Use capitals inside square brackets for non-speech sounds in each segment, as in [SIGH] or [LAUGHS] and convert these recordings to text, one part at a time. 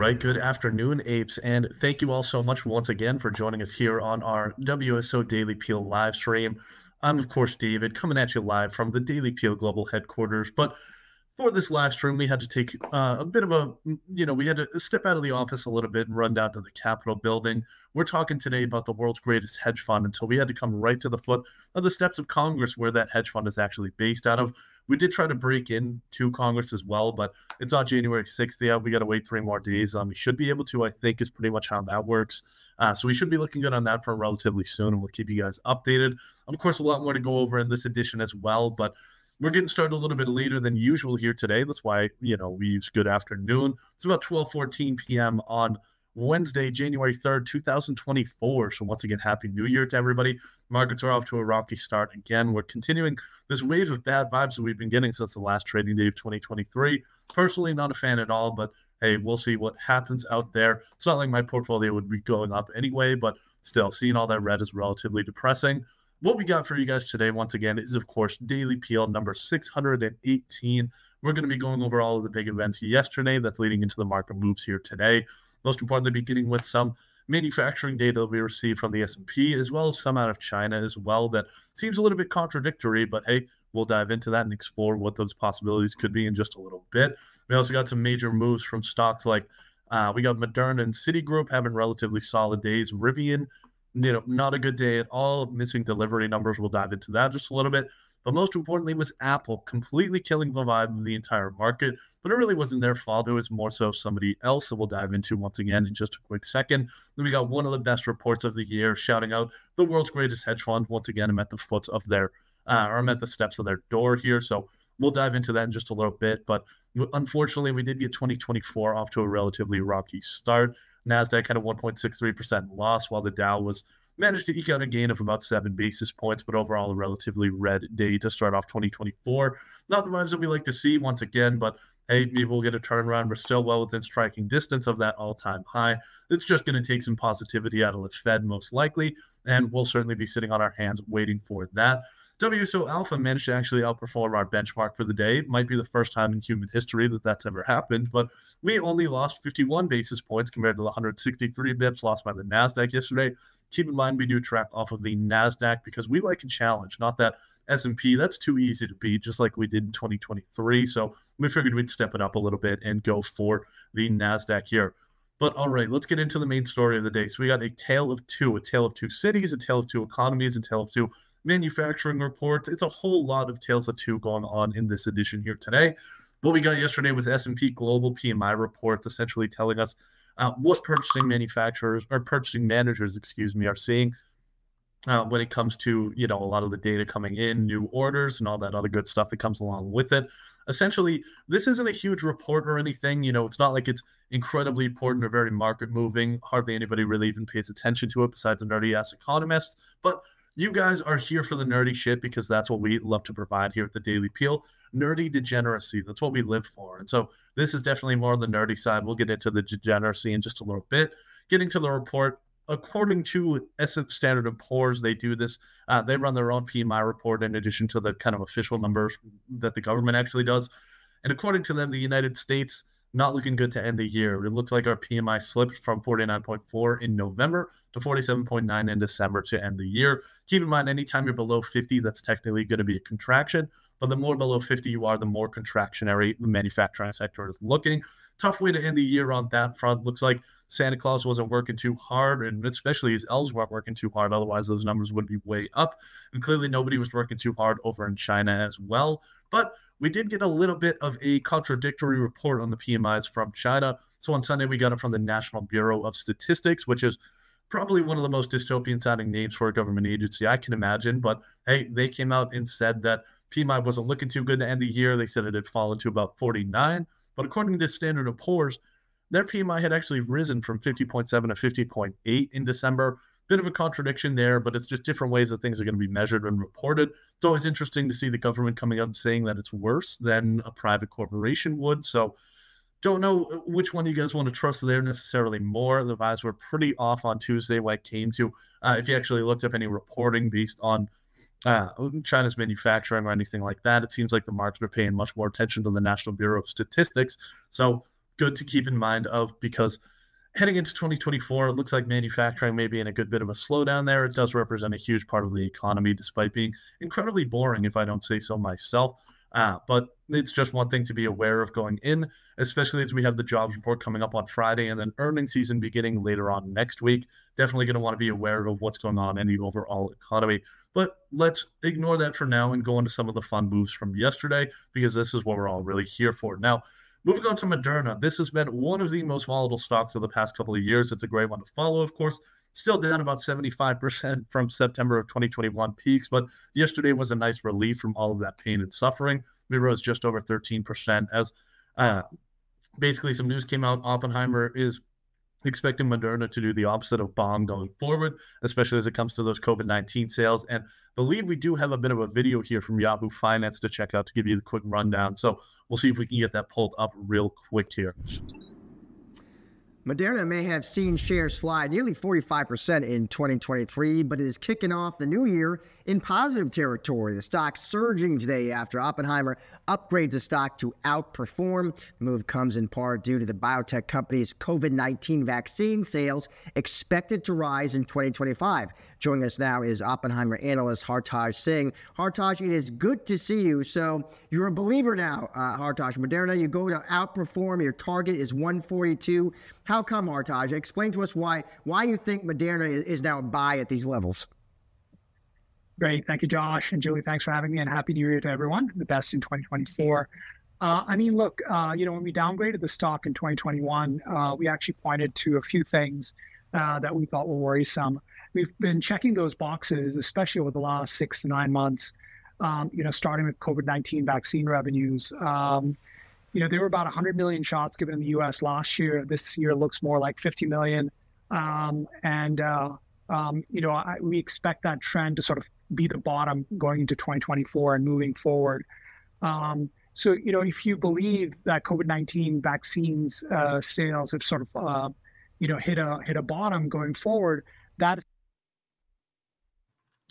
right. Good afternoon, apes. And thank you all so much once again for joining us here on our WSO Daily Peel live stream. I'm, of course, David, coming at you live from the Daily Peel Global headquarters. But for this live stream, we had to take uh, a bit of a, you know, we had to step out of the office a little bit and run down to the Capitol building. We're talking today about the world's greatest hedge fund until we had to come right to the foot of the steps of Congress where that hedge fund is actually based out of. We did try to break into Congress as well, but it's on January 6th yet. We got to wait three more days. Um, we should be able to, I think, is pretty much how that works. Uh, so we should be looking good on that for relatively soon, and we'll keep you guys updated. Of course, a lot more to go over in this edition as well, but we're getting started a little bit later than usual here today. That's why, you know, we use good afternoon. It's about 12 14 p.m. on Wednesday, January 3rd, 2024. So, once again, Happy New Year to everybody. Markets are off to a rocky start again. We're continuing this wave of bad vibes that we've been getting since the last trading day of 2023. Personally, not a fan at all, but hey, we'll see what happens out there. It's not like my portfolio would be going up anyway, but still, seeing all that red is relatively depressing. What we got for you guys today, once again, is of course Daily Peel number 618. We're going to be going over all of the big events yesterday that's leading into the market moves here today. Most importantly, beginning with some manufacturing data that we received from the S&P, as well as some out of China as well. That seems a little bit contradictory, but hey, we'll dive into that and explore what those possibilities could be in just a little bit. We also got some major moves from stocks like uh, we got Moderna and Citigroup having relatively solid days. Rivian, you know, not a good day at all. Missing delivery numbers. We'll dive into that just a little bit. But most importantly was Apple completely killing the vibe of the entire market. But it really wasn't their fault. It was more so somebody else that we'll dive into once again in just a quick second. Then we got one of the best reports of the year shouting out the world's greatest hedge fund. Once again, I'm at the foot of their, uh, or I'm at the steps of their door here. So we'll dive into that in just a little bit. But unfortunately, we did get 2024 off to a relatively rocky start. NASDAQ had a 1.63% loss while the Dow was managed to eke out a gain of about seven basis points, but overall a relatively red day to start off 2024. Not the vibes that we like to see once again, but hey, maybe we'll get a turnaround. We're still well within striking distance of that all-time high. It's just going to take some positivity out of the Fed most likely, and we'll certainly be sitting on our hands waiting for that. WSO Alpha managed to actually outperform our benchmark for the day. It might be the first time in human history that that's ever happened, but we only lost 51 basis points compared to the 163 bips lost by the NASDAQ yesterday. Keep in mind, we do track off of the NASDAQ because we like a challenge, not that S&P. That's too easy to beat, just like we did in 2023. So we figured we'd step it up a little bit and go for the NASDAQ here. But all right, let's get into the main story of the day. So we got a tale of two, a tale of two cities, a tale of two economies, a tale of two manufacturing reports. It's a whole lot of tales of two going on in this edition here today. What we got yesterday was S&P Global PMI reports, essentially telling us uh, what purchasing manufacturers or purchasing managers, excuse me, are seeing uh, when it comes to you know a lot of the data coming in, new orders, and all that other good stuff that comes along with it. Essentially, this isn't a huge report or anything. You know, it's not like it's incredibly important or very market moving. Hardly anybody really even pays attention to it besides the nerdy ass economists. But you guys are here for the nerdy shit because that's what we love to provide here at the Daily Peel. Nerdy degeneracy. That's what we live for. And so this is definitely more on the nerdy side. We'll get into the degeneracy in just a little bit. Getting to the report, according to Essence Standard & Poor's, they do this. Uh, they run their own PMI report in addition to the kind of official numbers that the government actually does. And according to them, the United States not looking good to end the year. It looks like our PMI slipped from 49.4 in November to 47.9 in December to end the year. Keep in mind, anytime you're below 50, that's technically going to be a contraction. But the more below 50 you are, the more contractionary the manufacturing sector is looking. Tough way to end the year on that front. Looks like Santa Claus wasn't working too hard, and especially his elves weren't working too hard. Otherwise, those numbers would be way up. And clearly, nobody was working too hard over in China as well. But we did get a little bit of a contradictory hmm. report on the PMIs from China. So on Sunday, we got it from the National Bureau of Statistics, which is probably one of the most dystopian sounding names for a government agency I can imagine. But hey, they came out and said that PMI wasn't looking too good to end the year. They said it had fallen to about 49. But according to the Standard & Poor's, their PMI had actually risen from 50.7 to 50.8 in December. Bit of a contradiction there, but it's just different ways that things are going to be measured and reported. It's always interesting to see the government coming out and saying that it's worse than a private corporation would. So, don't know which one you guys want to trust there necessarily more. The vibes were pretty off on Tuesday when it came to uh, if you actually looked up any reporting based on uh, China's manufacturing or anything like that. It seems like the markets are paying much more attention to the National Bureau of Statistics. So good to keep in mind of because heading into 2024, it looks like manufacturing may be in a good bit of a slowdown there. It does represent a huge part of the economy, despite being incredibly boring, if I don't say so myself. Uh, but it's just one thing to be aware of going in, especially as we have the jobs report coming up on Friday and then earnings season beginning later on next week. Definitely going to want to be aware of what's going on in the overall economy. But let's ignore that for now and go into some of the fun moves from yesterday because this is what we're all really here for. Now, moving on to Moderna, this has been one of the most volatile stocks of the past couple of years. It's a great one to follow, of course. Still down about 75% from September of 2021 peaks, but yesterday was a nice relief from all of that pain and suffering. We rose just over 13% as uh, basically some news came out. Oppenheimer is expecting Moderna to do the opposite of bomb going forward, especially as it comes to those COVID 19 sales. And believe we do have a bit of a video here from Yahoo Finance to check out to give you the quick rundown. So we'll see if we can get that pulled up real quick here. Moderna may have seen shares slide nearly 45% in 2023, but it is kicking off the new year in positive territory. The stock surging today after Oppenheimer upgrades the stock to outperform. The move comes in part due to the biotech company's COVID 19 vaccine sales expected to rise in 2025. Joining us now is Oppenheimer analyst Hartaj Singh. Hartaj, it is good to see you. So you're a believer now, uh, Hartaj. Moderna, you go to outperform. Your target is 142. How come, Hartaj? Explain to us why why you think Moderna is, now a buy at these levels. Great. Thank you, Josh. And Julie, thanks for having me and happy new year to everyone. The best in 2024. Uh, I mean, look, uh, you know, when we downgraded the stock in 2021, uh, we actually pointed to a few things uh, that we thought were worrisome. We've been checking those boxes, especially over the last six to nine months, um, you know, starting with COVID 19 vaccine revenues. Um, you know, there were about 100 million shots given in the US last year. This year looks more like 50 million. Um, and, uh, um, you know, I, we expect that trend to sort of be the bottom going into 2024 and moving forward. Um, so, you know, if you believe that COVID-19 vaccines uh, sales have sort of, uh, you know, hit a hit a bottom going forward, that.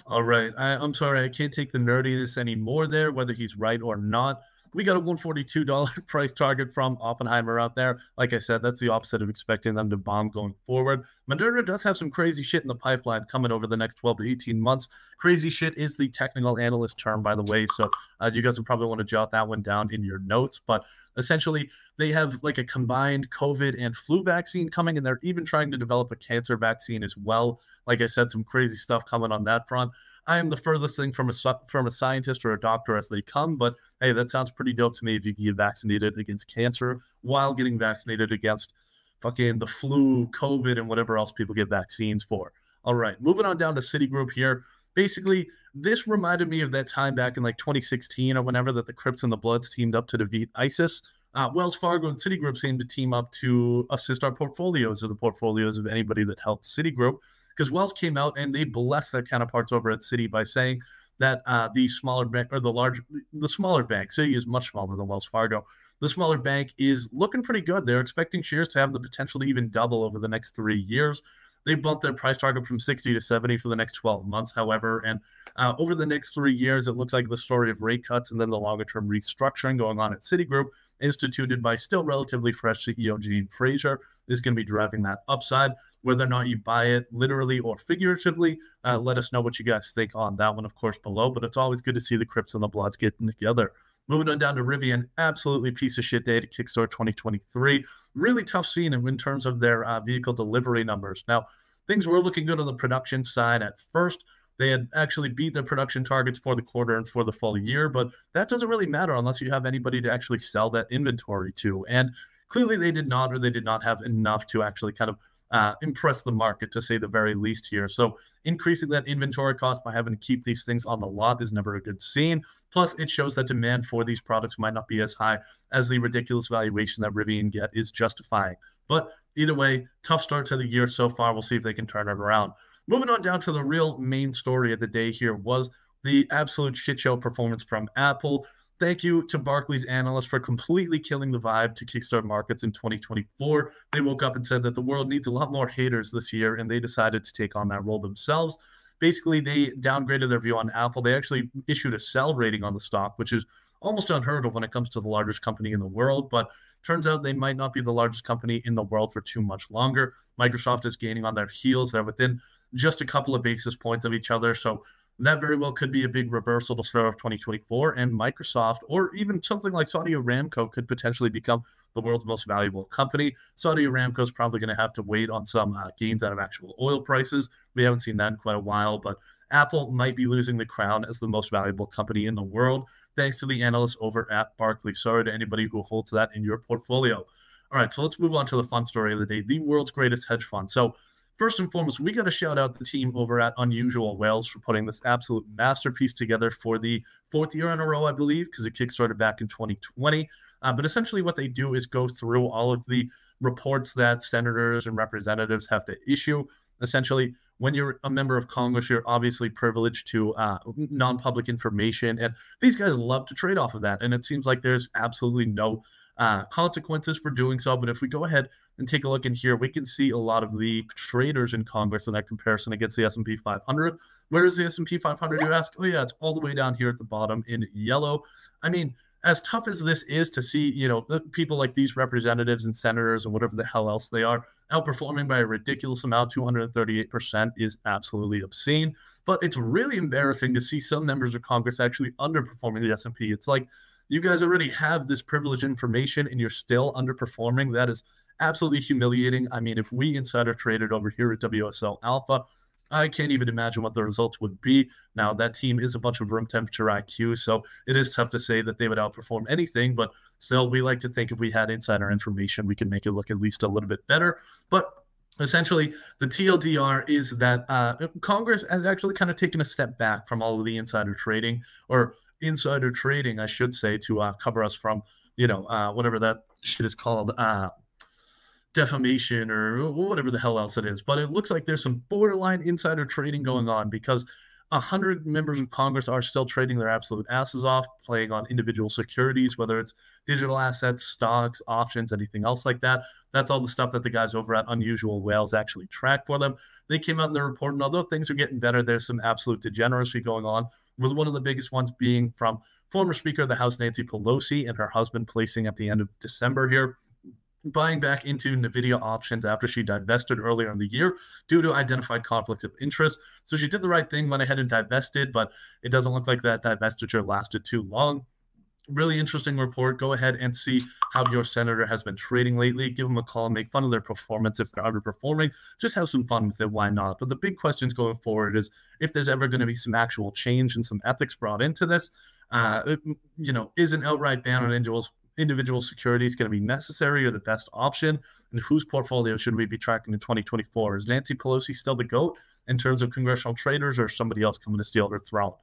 All right, I, I'm sorry, I can't take the nerdiness anymore there, whether he's right or not we got a $142 [LAUGHS] price target from Oppenheimer out there. Like I said, that's the opposite of expecting them to bomb going forward. Moderna does have some crazy shit in the pipeline coming over the next 12 to 18 months. Crazy shit is the technical analyst term, by the way. So uh, you guys will probably want to jot that one down in your notes. But essentially, they have like a combined COVID and flu vaccine coming, and they're even trying to develop a cancer vaccine as well. Like I said, some crazy stuff coming on that front. I am the furthest thing from a from a scientist or a doctor as they come, but hey, that sounds pretty dope to me. If you can get vaccinated against cancer while getting vaccinated against fucking the flu, COVID, and whatever else people get vaccines for. All right, moving on down to Citigroup here. Basically, this reminded me of that time back in like 2016 or whenever that the Crips and the Bloods teamed up to defeat ISIS. Uh, Wells Fargo and Citigroup seemed to team up to assist our portfolios or the portfolios of anybody that helped Citigroup because Wells came out and they blessed their counterparts over at Citi by saying that uh, the smaller bank or the large, the smaller bank, Citi is much smaller than Wells Fargo. The smaller bank is looking pretty good. They're expecting shares to have the potential to even double over the next three years. They bumped their price target from 60 to 70 for the next 12 months, however. And uh, over the next three years, it looks like the story of rate cuts and then the longer term restructuring going on at Citigroup, instituted by still relatively fresh CEO Jane Fraser, is going to be driving that upside whether or not you buy it literally or figuratively. Uh, let us know what you guys think on that one, of course, below. But it's always good to see the Crips and the Bloods getting together. Moving on down to Rivian, absolutely piece of shit day to kickstart 2023. Really tough scene in terms of their uh, vehicle delivery numbers. Now, things were looking good on the production side at first. They had actually beat their production targets for the quarter and for the full year, but that doesn't really matter unless you have anybody to actually sell that inventory to. And clearly they did not, or they did not have enough to actually kind of uh, impress the market to say the very least here. So increasing that inventory cost by having to keep these things on the lot is never a good scene. Plus, it shows that demand for these products might not be as high as the ridiculous valuation that Rivian get is justifying. But either way, tough start to the year so far. We'll see if they can turn it around. Moving on down to the real main story of the day here was the absolute shit show performance from Apple. Thank you to Barclays analysts for completely killing the vibe to kickstart markets in 2024. They woke up and said that the world needs a lot more haters this year, and they decided to take on that role themselves. Basically, they downgraded their view on Apple. They actually issued a sell rating on the stock, which is almost unheard of when it comes to the largest company in the world. But turns out they might not be the largest company in the world for too much longer. Microsoft is gaining on their heels. They're within just a couple of basis points of each other. So that very well could be a big reversal to start off 2024. And Microsoft, or even something like Saudi Aramco, could potentially become the world's most valuable company. Saudi Aramco is probably going to have to wait on some uh, gains out of actual oil prices. We haven't seen that in quite a while, but Apple might be losing the crown as the most valuable company in the world, thanks to the analysts over at Barclays. Sorry to anybody who holds that in your portfolio. All right, so let's move on to the fun story of the day the world's greatest hedge fund. So, first and foremost, we got to shout out the team over at Unusual Whales for putting this absolute masterpiece together for the fourth year in a row, I believe, because it kickstarted back in 2020. Uh, but essentially, what they do is go through all of the reports that senators and representatives have to issue. Essentially, when you're a member of Congress, you're obviously privileged to uh, non public information. And these guys love to trade off of that. And it seems like there's absolutely no uh, consequences for doing so. But if we go ahead and take a look in here, we can see a lot of the traders in Congress in that comparison against the S&P 500. Where is the S&P 500? You ask. Oh yeah, it's all the way down here at the bottom in yellow. I mean, as tough as this is to see, you know, people like these representatives and senators and whatever the hell else they are outperforming by a ridiculous amount, 238% is absolutely obscene. But it's really embarrassing to see some members of Congress actually underperforming the S&P. It's like you guys already have this privileged information and you're still underperforming. That is absolutely humiliating. I mean, if we insider traded over here at WSO Alpha, I can't even imagine what the results would be. Now, that team is a bunch of room temperature IQ, so it is tough to say that they would outperform anything, but still, we like to think if we had insider information, we could make it look at least a little bit better. But essentially, the TLDR is that uh, Congress has actually kind of taken a step back from all of the insider trading, or insider trading, I should say, to uh, cover us from, you know, uh, whatever that shit is called uh, defamation or whatever the hell else it is. But it looks like there's some borderline insider trading going on because hundred members of Congress are still trading their absolute asses off, playing on individual securities, whether it's digital assets, stocks, options, anything else like that. That's all the stuff that the guys over at Unusual Whales actually track for them. They came out in their report, and although things are getting better, there's some absolute degeneracy going on. With one of the biggest ones being from former Speaker of the House Nancy Pelosi and her husband placing at the end of December here buying back into NVIDIA options after she divested earlier in the year due to identified conflicts of interest. So she did the right thing, went ahead and divested, but it doesn't look like that divestiture lasted too long. Really interesting report. Go ahead and see how your senator has been trading lately. Give them a call, make fun of their performance if they're underperforming. Just have some fun with it. Why not? But the big questions going forward is if there's ever going to be some actual change and some ethics brought into this. Uh, you know, is an outright ban on individuals individual securities going to be necessary or the best option? And whose portfolio should we be tracking in 2024? Is Nancy Pelosi still the GOAT in terms of congressional traders or somebody else coming to steal her throne?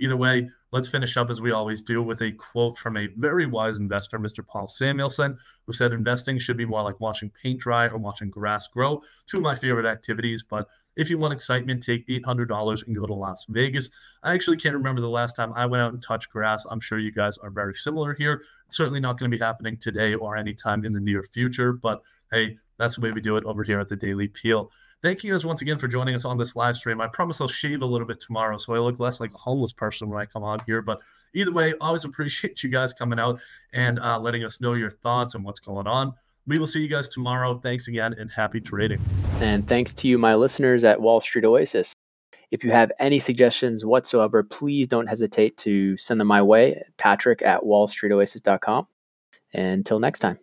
Either way, let's finish up as we always do with a quote from a very wise investor, Mr. Paul Samuelson, who said investing should be more like watching paint dry or watching grass grow. Two of my favorite activities, but if you want excitement, take $800 and go to Las Vegas. I actually can't remember the last time I went out and touched grass. I'm sure you guys are very similar here. It's certainly not going to be happening today or anytime in the near future, but hey, that's the way we do it over here at the Daily Peel. Thank you guys once again for joining us on this live stream. I promise I'll shave a little bit tomorrow so I look less like a homeless person when I come on here. But either way, always appreciate [LAUGHS] you guys coming out and uh, letting us know your thoughts and what's going on. We will see you guys tomorrow. Thanks again and happy trading. And thanks to you, my listeners at Wall Street Oasis. If you have any suggestions whatsoever, please don't hesitate to send them my way, patrick at wallstreetoasis.com. Until next time.